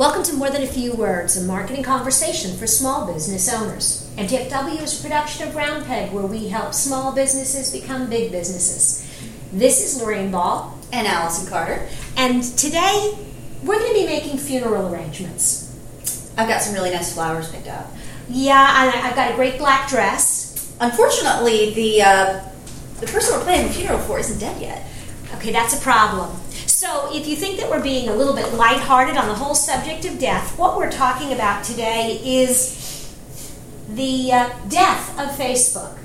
Welcome to More Than a Few Words, a marketing conversation for small business owners. MTFW is a production of Round Peg where we help small businesses become big businesses. This is Lorraine Ball. And Allison Carter. And today we're going to be making funeral arrangements. I've got some really nice flowers picked out. Yeah, and I've got a great black dress. Unfortunately, the uh, the person we're planning the funeral for isn't dead yet. Okay, that's a problem. So, if you think that we're being a little bit lighthearted on the whole subject of death, what we're talking about today is the uh, death of Facebook.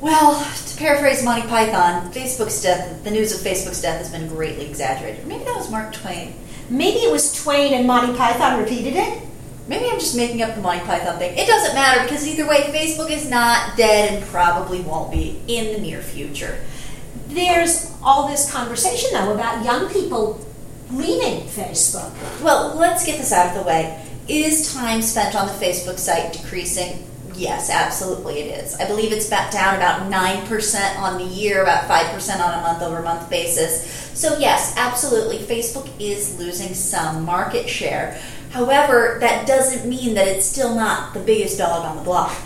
Well, to paraphrase Monty Python, Facebook's death, the news of Facebook's death has been greatly exaggerated. Maybe that was Mark Twain. Maybe it was Twain and Monty Python repeated it. Maybe I'm just making up the Monty Python thing. It doesn't matter because either way, Facebook is not dead and probably won't be in the near future. There's all this conversation, though, about young people leaving Facebook. Well, let's get this out of the way. Is time spent on the Facebook site decreasing? Yes, absolutely it is. I believe it's back down about 9% on the year, about 5% on a month over month basis. So, yes, absolutely, Facebook is losing some market share. However, that doesn't mean that it's still not the biggest dog on the block.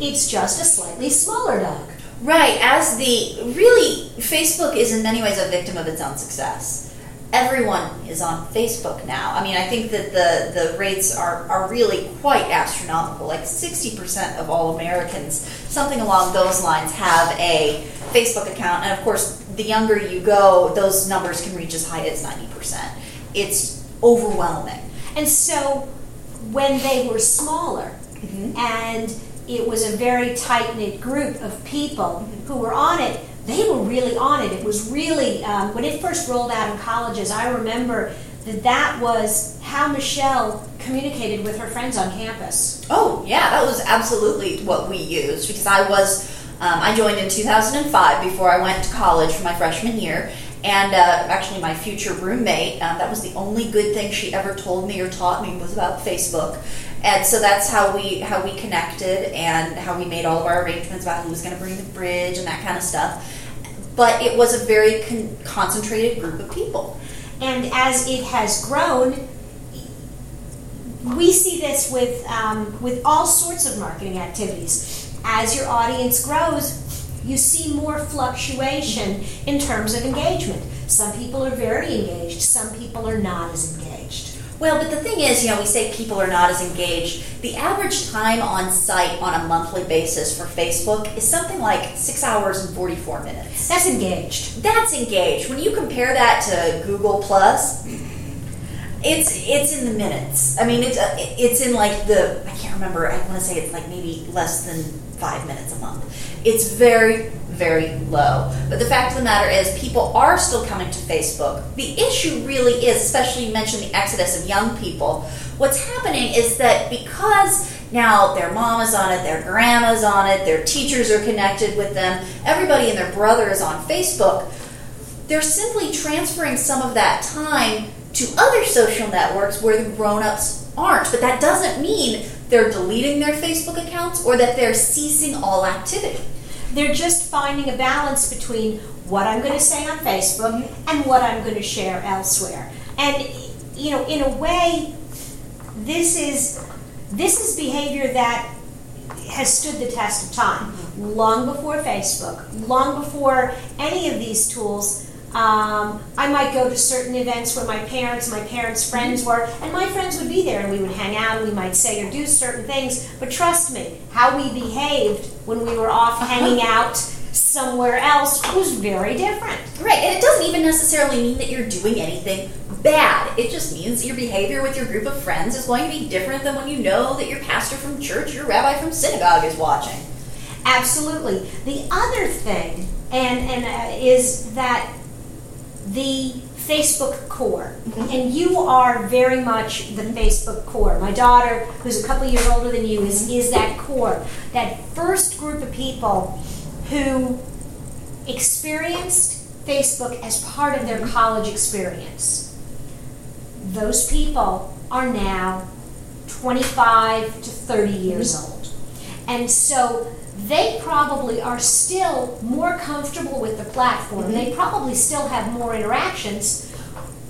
It's just a slightly smaller dog. Right, as the really, Facebook is in many ways a victim of its own success. Everyone is on Facebook now. I mean, I think that the, the rates are, are really quite astronomical. Like 60% of all Americans, something along those lines, have a Facebook account. And of course, the younger you go, those numbers can reach as high as 90%. It's overwhelming. And so, when they were smaller mm-hmm. and it was a very tight knit group of people who were on it, they were really on it. It was really, um, when it first rolled out in colleges, I remember that that was how Michelle communicated with her friends on campus. Oh, yeah, that was absolutely what we used because I was, um, I joined in 2005 before I went to college for my freshman year. And uh, actually, my future roommate, um, that was the only good thing she ever told me or taught me was about Facebook. And so that's how we how we connected and how we made all of our arrangements about who was going to bring the bridge and that kind of stuff. But it was a very con- concentrated group of people. And as it has grown, we see this with um, with all sorts of marketing activities. As your audience grows, you see more fluctuation in terms of engagement. Some people are very engaged. Some people are not as engaged. Well, but the thing is, you know, we say people are not as engaged. The average time on site on a monthly basis for Facebook is something like six hours and 44 minutes. That's engaged. That's engaged. When you compare that to Google Plus, it's it's in the minutes. I mean, it's uh, it's in like the I can't remember. I want to say it's like maybe less than five minutes a month. It's very very low. But the fact of the matter is, people are still coming to Facebook. The issue really is, especially you mentioned the exodus of young people. What's happening is that because now their mom is on it, their grandma's on it, their teachers are connected with them, everybody and their brother is on Facebook, they're simply transferring some of that time to other social networks where the grown-ups aren't. But that doesn't mean they're deleting their Facebook accounts or that they're ceasing all activity. They're just finding a balance between what I'm going to say on Facebook and what I'm going to share elsewhere. And you know, in a way, this is this is behavior that has stood the test of time. Long before Facebook, long before any of these tools, um, I might go to certain events where my parents, my parents' friends were, and my friends would be there, and we would hang out, and we might say or do certain things. But trust me, how we behaved when we were off hanging out somewhere else was very different. Right, and it doesn't even necessarily mean that you're doing anything bad. It just means your behavior with your group of friends is going to be different than when you know that your pastor from church, your rabbi from synagogue is watching. Absolutely. The other thing, and and uh, is that the Facebook core, mm-hmm. and you are very much the Facebook core. My daughter, who's a couple years older than you, is is that core, that first group of people who experienced Facebook as part of their mm-hmm. college experience. Those people are now 25 to 30 years mm-hmm. old. And so they probably are still more comfortable with the platform. They probably still have more interactions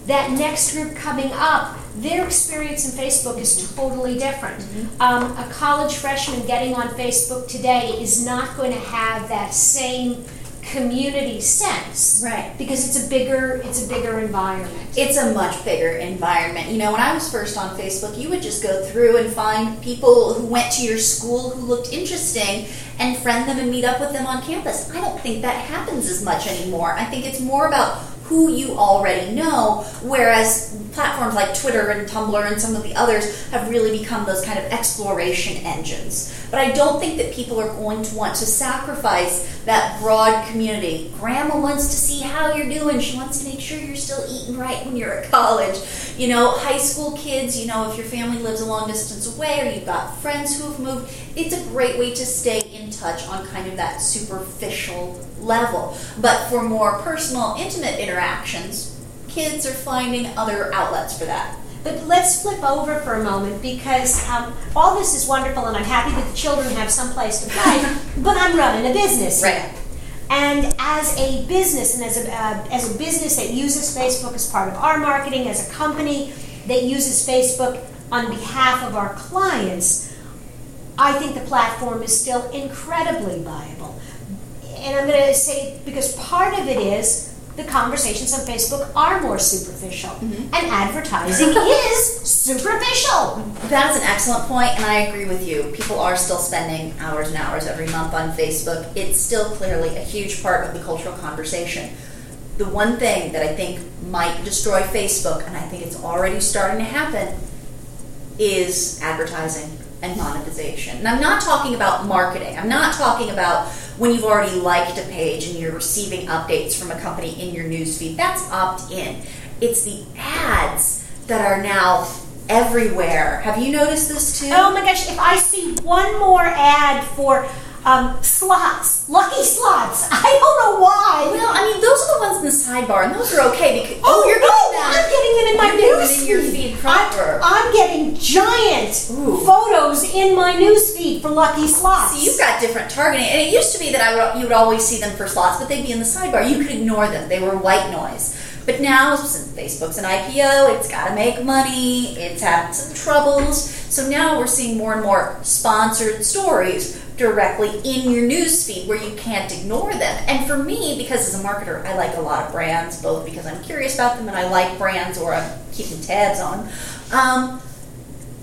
that next group coming up, their experience in Facebook is totally different. Um, a college freshman getting on Facebook today is not going to have that same community sense Right. because it's a bigger it's a bigger environment. It's a much bigger environment. You know, when I was first on Facebook, you would just go through and find people who went to your school who looked interesting and friend them and meet up with them on campus. I don't think that happens as much anymore. I think it's more about who you already know, whereas platforms like Twitter and Tumblr and some of the others have really become those kind of exploration engines. But I don't think that people are going to want to sacrifice that broad community. Grandma wants to see how you're doing. She wants to make sure you're still eating right when you're at college. You know, high school kids, you know, if your family lives a long distance away or you've got friends who have moved, it's a great way to stay in touch on kind of that superficial level. But for more personal, intimate interactions, kids are finding other outlets for that. But let's flip over for a moment because um, all this is wonderful, and I'm happy that the children have some place to play. but I'm running a business. Right. And as a business, and as a, uh, as a business that uses Facebook as part of our marketing, as a company that uses Facebook on behalf of our clients, I think the platform is still incredibly viable. And I'm going to say, because part of it is the conversations on Facebook are more superficial, mm-hmm. and advertising is superficial. That's an excellent point, and I agree with you. People are still spending hours and hours every month on Facebook. It's still clearly a huge part of the cultural conversation. The one thing that I think might destroy Facebook, and I think it's already starting to happen, is advertising and monetization. And I'm not talking about marketing. I'm not talking about when you've already liked a page and you're receiving updates from a company in your newsfeed. That's opt in. It's the ads that are now everywhere. Have you noticed this too? Oh my gosh, if I see one more ad for um, slots, lucky slots, I don't know why. Well, I mean, those are the ones in the sidebar, and those are okay because oh, you're no, getting that. I'm getting them in my You're news your feed proper. I'm, I'm getting giant Ooh. photos in my news feed for lucky slots. See, you've got different targeting, and it used to be that I would you would always see them for slots, but they'd be in the sidebar. You could ignore them; they were white noise. But now, since Facebook's an IPO, it's got to make money. It's had some troubles, so now we're seeing more and more sponsored stories directly in your news feed where you can't ignore them. And for me, because as a marketer, I like a lot of brands, both because I'm curious about them and I like brands or I'm keeping tabs on. Um,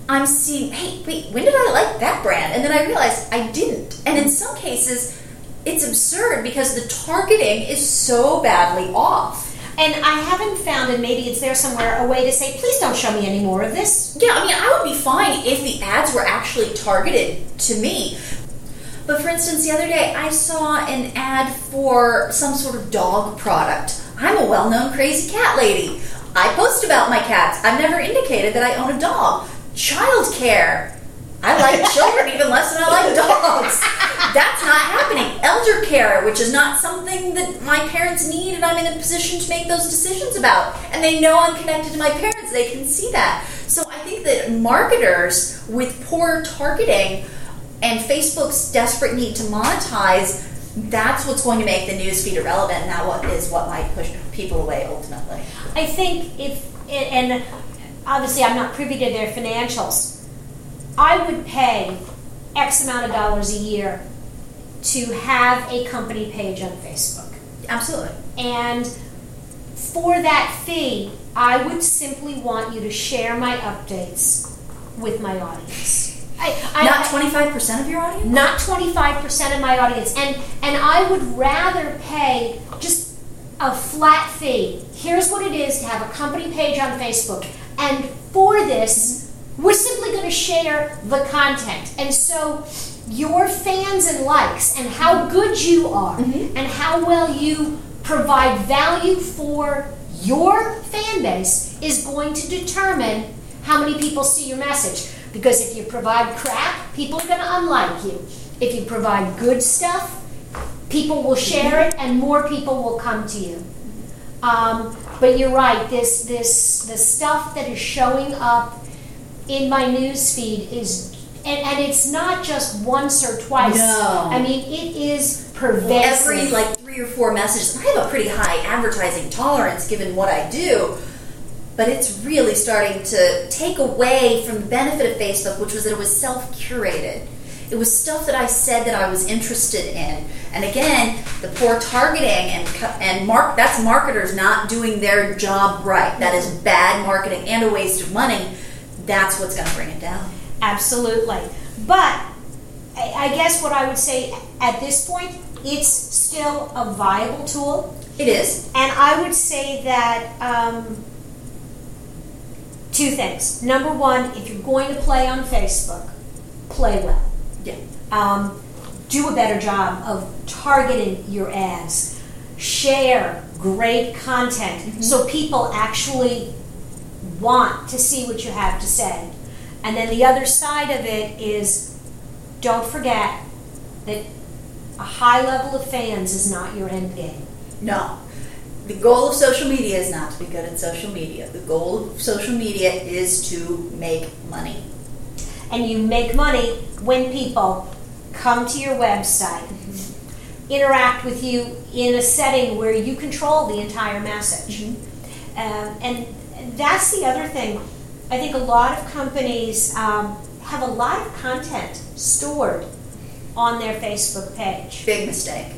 I'm seeing, hey, wait, when did I like that brand? And then I realized I didn't. And in some cases, it's absurd because the targeting is so badly off. And I haven't found, and maybe it's there somewhere, a way to say, please don't show me any more of this. Yeah, I mean, I would be fine if the ads were actually targeted to me. But for instance, the other day I saw an ad for some sort of dog product. I'm a well known crazy cat lady. I post about my cats. I've never indicated that I own a dog. Child care. I like children even less than I like dogs. That's not happening. Elder care, which is not something that my parents need, and I'm in a position to make those decisions about. And they know I'm connected to my parents, they can see that. So I think that marketers with poor targeting and Facebook's desperate need to monetize, that's what's going to make the newsfeed irrelevant, and that what is what might push people away ultimately. I think if, and obviously I'm not privy to their financials, I would pay X amount of dollars a year to have a company page on Facebook. Absolutely. And for that fee, I would simply want you to share my updates with my audience. I, I, Not 25% of your audience? not 25% of my audience and and I would rather pay just a flat fee. Here's what it is to have a company page on Facebook. And for this, we're simply going to share the content. And so your fans and likes and how good you are mm-hmm. and how well you provide value for your fan base is going to determine how many people see your message. Because if you provide crap, people are going to unlike you. If you provide good stuff, people will share it and more people will come to you. Um, but you're right. This this the stuff that is showing up in my news feed is, and, and it's not just once or twice. No. I mean it is pervasive. Every like three or four messages. I have a pretty high advertising tolerance given what I do. But it's really starting to take away from the benefit of Facebook, which was that it was self curated. It was stuff that I said that I was interested in. And again, the poor targeting and and mark that's marketers not doing their job right. That is bad marketing and a waste of money. That's what's going to bring it down. Absolutely. But I I guess what I would say at this point, it's still a viable tool. It is. And I would say that um, two things. Number one, if you're going to play on Facebook, play well. Yeah. Um, do a better job of targeting your ads. Share great content so people actually want to see what you have to say. And then the other side of it is don't forget that a high level of fans is not your end game. No. The goal of social media is not to be good at social media. The goal of social media is to make money. And you make money when people come to your website, interact with you in a setting where you control the entire message. Um, and that's the other thing. I think a lot of companies um, have a lot of content stored on their Facebook page. Big mistake.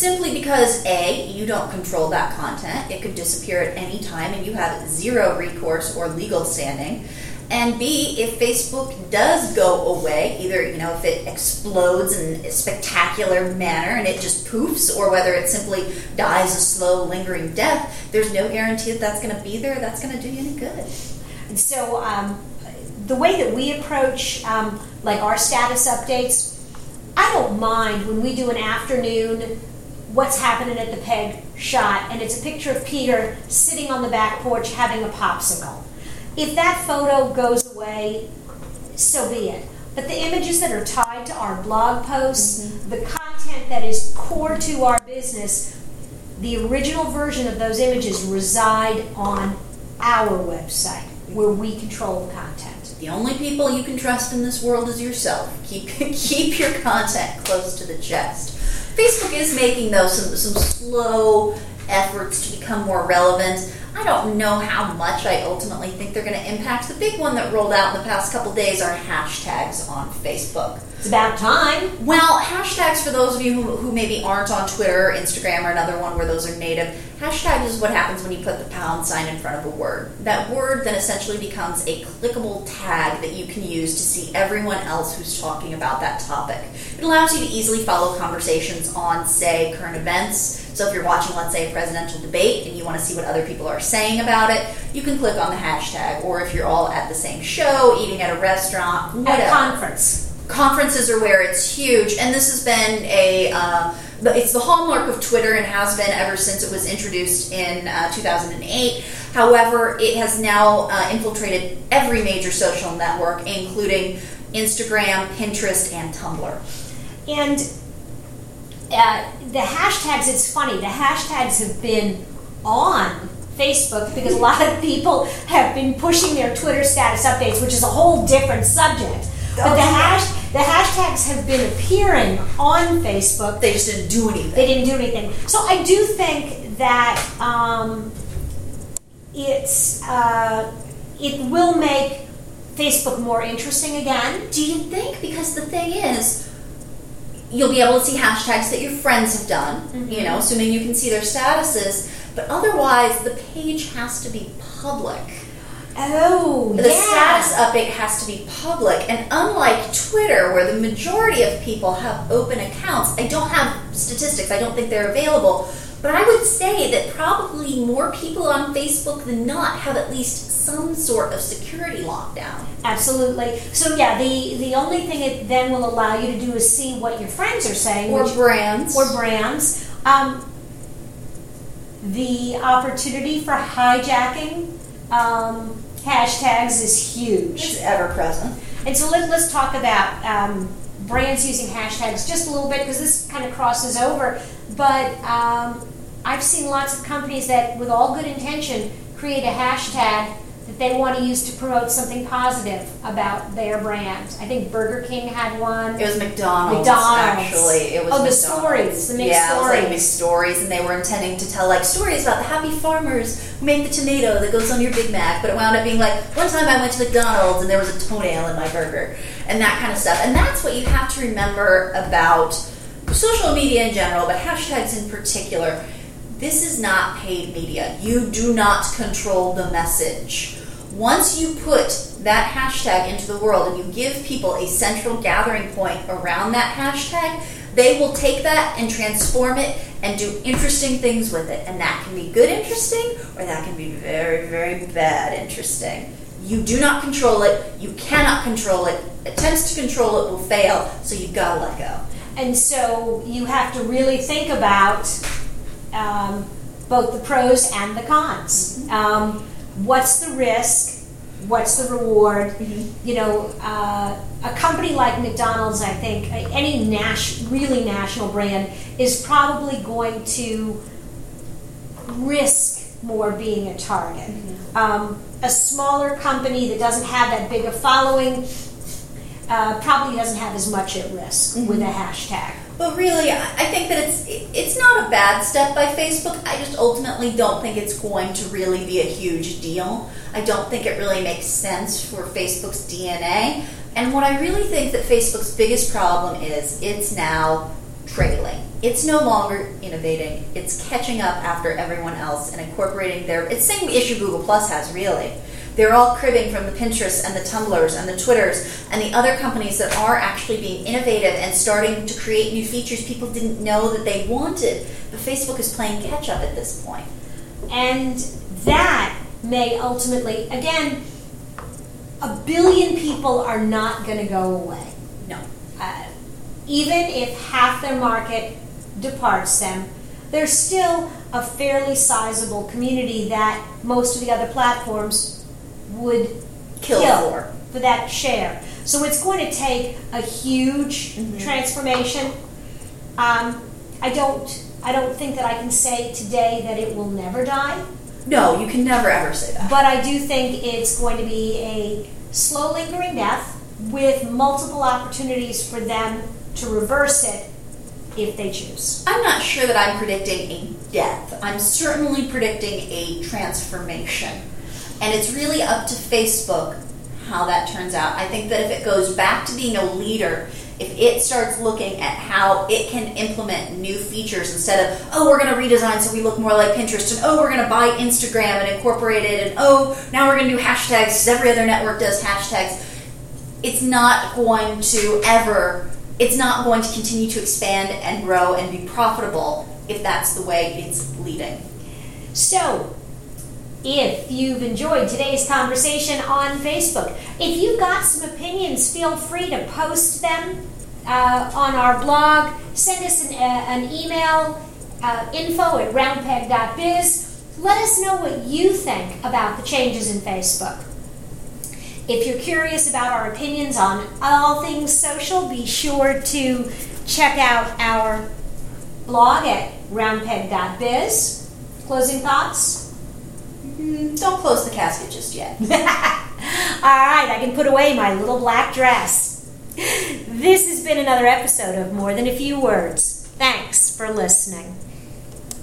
Simply because A, you don't control that content, it could disappear at any time and you have zero recourse or legal standing. And B, if Facebook does go away, either you know if it explodes in a spectacular manner and it just poofs, or whether it simply dies a slow, lingering death, there's no guarantee that that's going to be there. That's going to do you any good. So um, the way that we approach um, like our status updates, I don't mind when we do an afternoon what's happening at the peg shot and it's a picture of Peter sitting on the back porch having a popsicle. If that photo goes away, so be it. But the images that are tied to our blog posts, mm-hmm. the content that is core to our business, the original version of those images reside on our website where we control the content. The only people you can trust in this world is yourself. Keep keep your content close to the chest. Facebook is making though some some slow efforts to become more relevant. I don't know how much I ultimately think they're going to impact. The big one that rolled out in the past couple days are hashtags on Facebook. It's about time. Well, hashtags for those of you who, who maybe aren't on Twitter or Instagram or another one where those are native, hashtag is what happens when you put the pound sign in front of a word. That word then essentially becomes a clickable tag that you can use to see everyone else who's talking about that topic. It allows you to easily follow conversations on, say, current events. So if you're watching, let's say, a presidential debate and you want to see what other people are saying about it, you can click on the hashtag. Or if you're all at the same show, eating at a restaurant, whatever At a conference. Conferences are where it's huge, and this has been a uh, it's the hallmark of Twitter and has been ever since it was introduced in uh, 2008. However, it has now uh, infiltrated every major social network, including Instagram, Pinterest, and Tumblr. And uh, the hashtags, it's funny, the hashtags have been on Facebook because a lot of people have been pushing their Twitter status updates, which is a whole different subject. But the, hash, the hashtags have been appearing on Facebook. They just didn't do anything. They didn't do anything. So I do think that um, it's uh, it will make Facebook more interesting again. Do you think? Because the thing is, you'll be able to see hashtags that your friends have done, you know, assuming you can see their statuses. But otherwise, the page has to be public. Oh, The yeah. status update has to be public, and unlike Twitter, where the majority of people have open accounts, I don't have statistics, I don't think they're available, but I would say that probably more people on Facebook than not have at least some sort of security lockdown. Absolutely. So yeah, the the only thing it then will allow you to do is see what your friends are saying, Or which- brands. or brands. Um, the opportunity for hijacking um, hashtags is huge. It's ever present. And so let, let's talk about um, brands using hashtags just a little bit because this kind of crosses over. But um, I've seen lots of companies that, with all good intention, create a hashtag that they want to use to promote something positive about their brand. I think Burger King had one. It was McDonald's. McDonald's. Actually, it was. Oh, the stories, the mixed yeah, it was like stories. and they were intending to tell like stories about the happy farmers make the tomato that goes on your Big Mac. But it wound up being like one time I went to McDonald's and there was a toenail in my burger, and that kind of stuff. And that's what you have to remember about social media in general, but hashtags in particular. This is not paid media. You do not control the message. Once you put that hashtag into the world and you give people a central gathering point around that hashtag, they will take that and transform it and do interesting things with it. And that can be good interesting or that can be very, very bad interesting. You do not control it. You cannot control it. Attempts to control it will fail, so you've got to let go. And so you have to really think about um, both the pros and the cons. Um, what's the risk? What's the reward? You know, uh, a company like McDonald's, I think, any nas- really national brand is probably going to risk more being a target. Um, a smaller company that doesn't have that big a following uh, probably doesn't have as much at risk with a hashtag. But really, I think that it's it's not a bad step by Facebook. I just ultimately don't think it's going to really be a huge deal. I don't think it really makes sense for Facebook's DNA. And what I really think that Facebook's biggest problem is it's now trailing. It's no longer innovating. It's catching up after everyone else and incorporating their it's the same issue Google Plus has really. They're all cribbing from the Pinterests and the Tumblrs and the Twitters and the other companies that are actually being innovative and starting to create new features people didn't know that they wanted. But Facebook is playing catch up at this point. And that may ultimately, again, a billion people are not going to go away. No. Uh, even if half their market departs them, there's still a fairly sizable community that most of the other platforms would Kill kill for. for that share. So it's going to take a huge transformation. Um, I don't. I don't think that I can say today that it will never die, No, you can never ever say that. but I do think it's going to be a slow, lingering death with multiple opportunities for them to reverse it if they choose. I'm not sure that I'm predicting a death. I'm certainly predicting a transformation. And it's really up to Facebook how that turns out. I think that if it goes back to being a leader, if it starts looking at how it can implement new features instead of, oh, we're going to redesign so we look more like Pinterest, and oh, we're going to buy Instagram and incorporate it, and oh, now we're going to do hashtags because every other network does hashtags, it's not going to ever, it's not going to continue to expand and grow and be profitable if that's the way it's leading. So, if you've enjoyed today's conversation on Facebook, if you've got some opinions, feel free to post them uh, on our blog. Send us an, uh, an email, uh, info at roundpeg.biz. Let us know what you think about the changes in Facebook. If you're curious about our opinions on all things social, be sure to check out our blog at roundpeg.biz. Closing thoughts? Mm, Don't close the casket just yet. All right, I can put away my little black dress. This has been another episode of More Than a Few Words. Thanks for listening.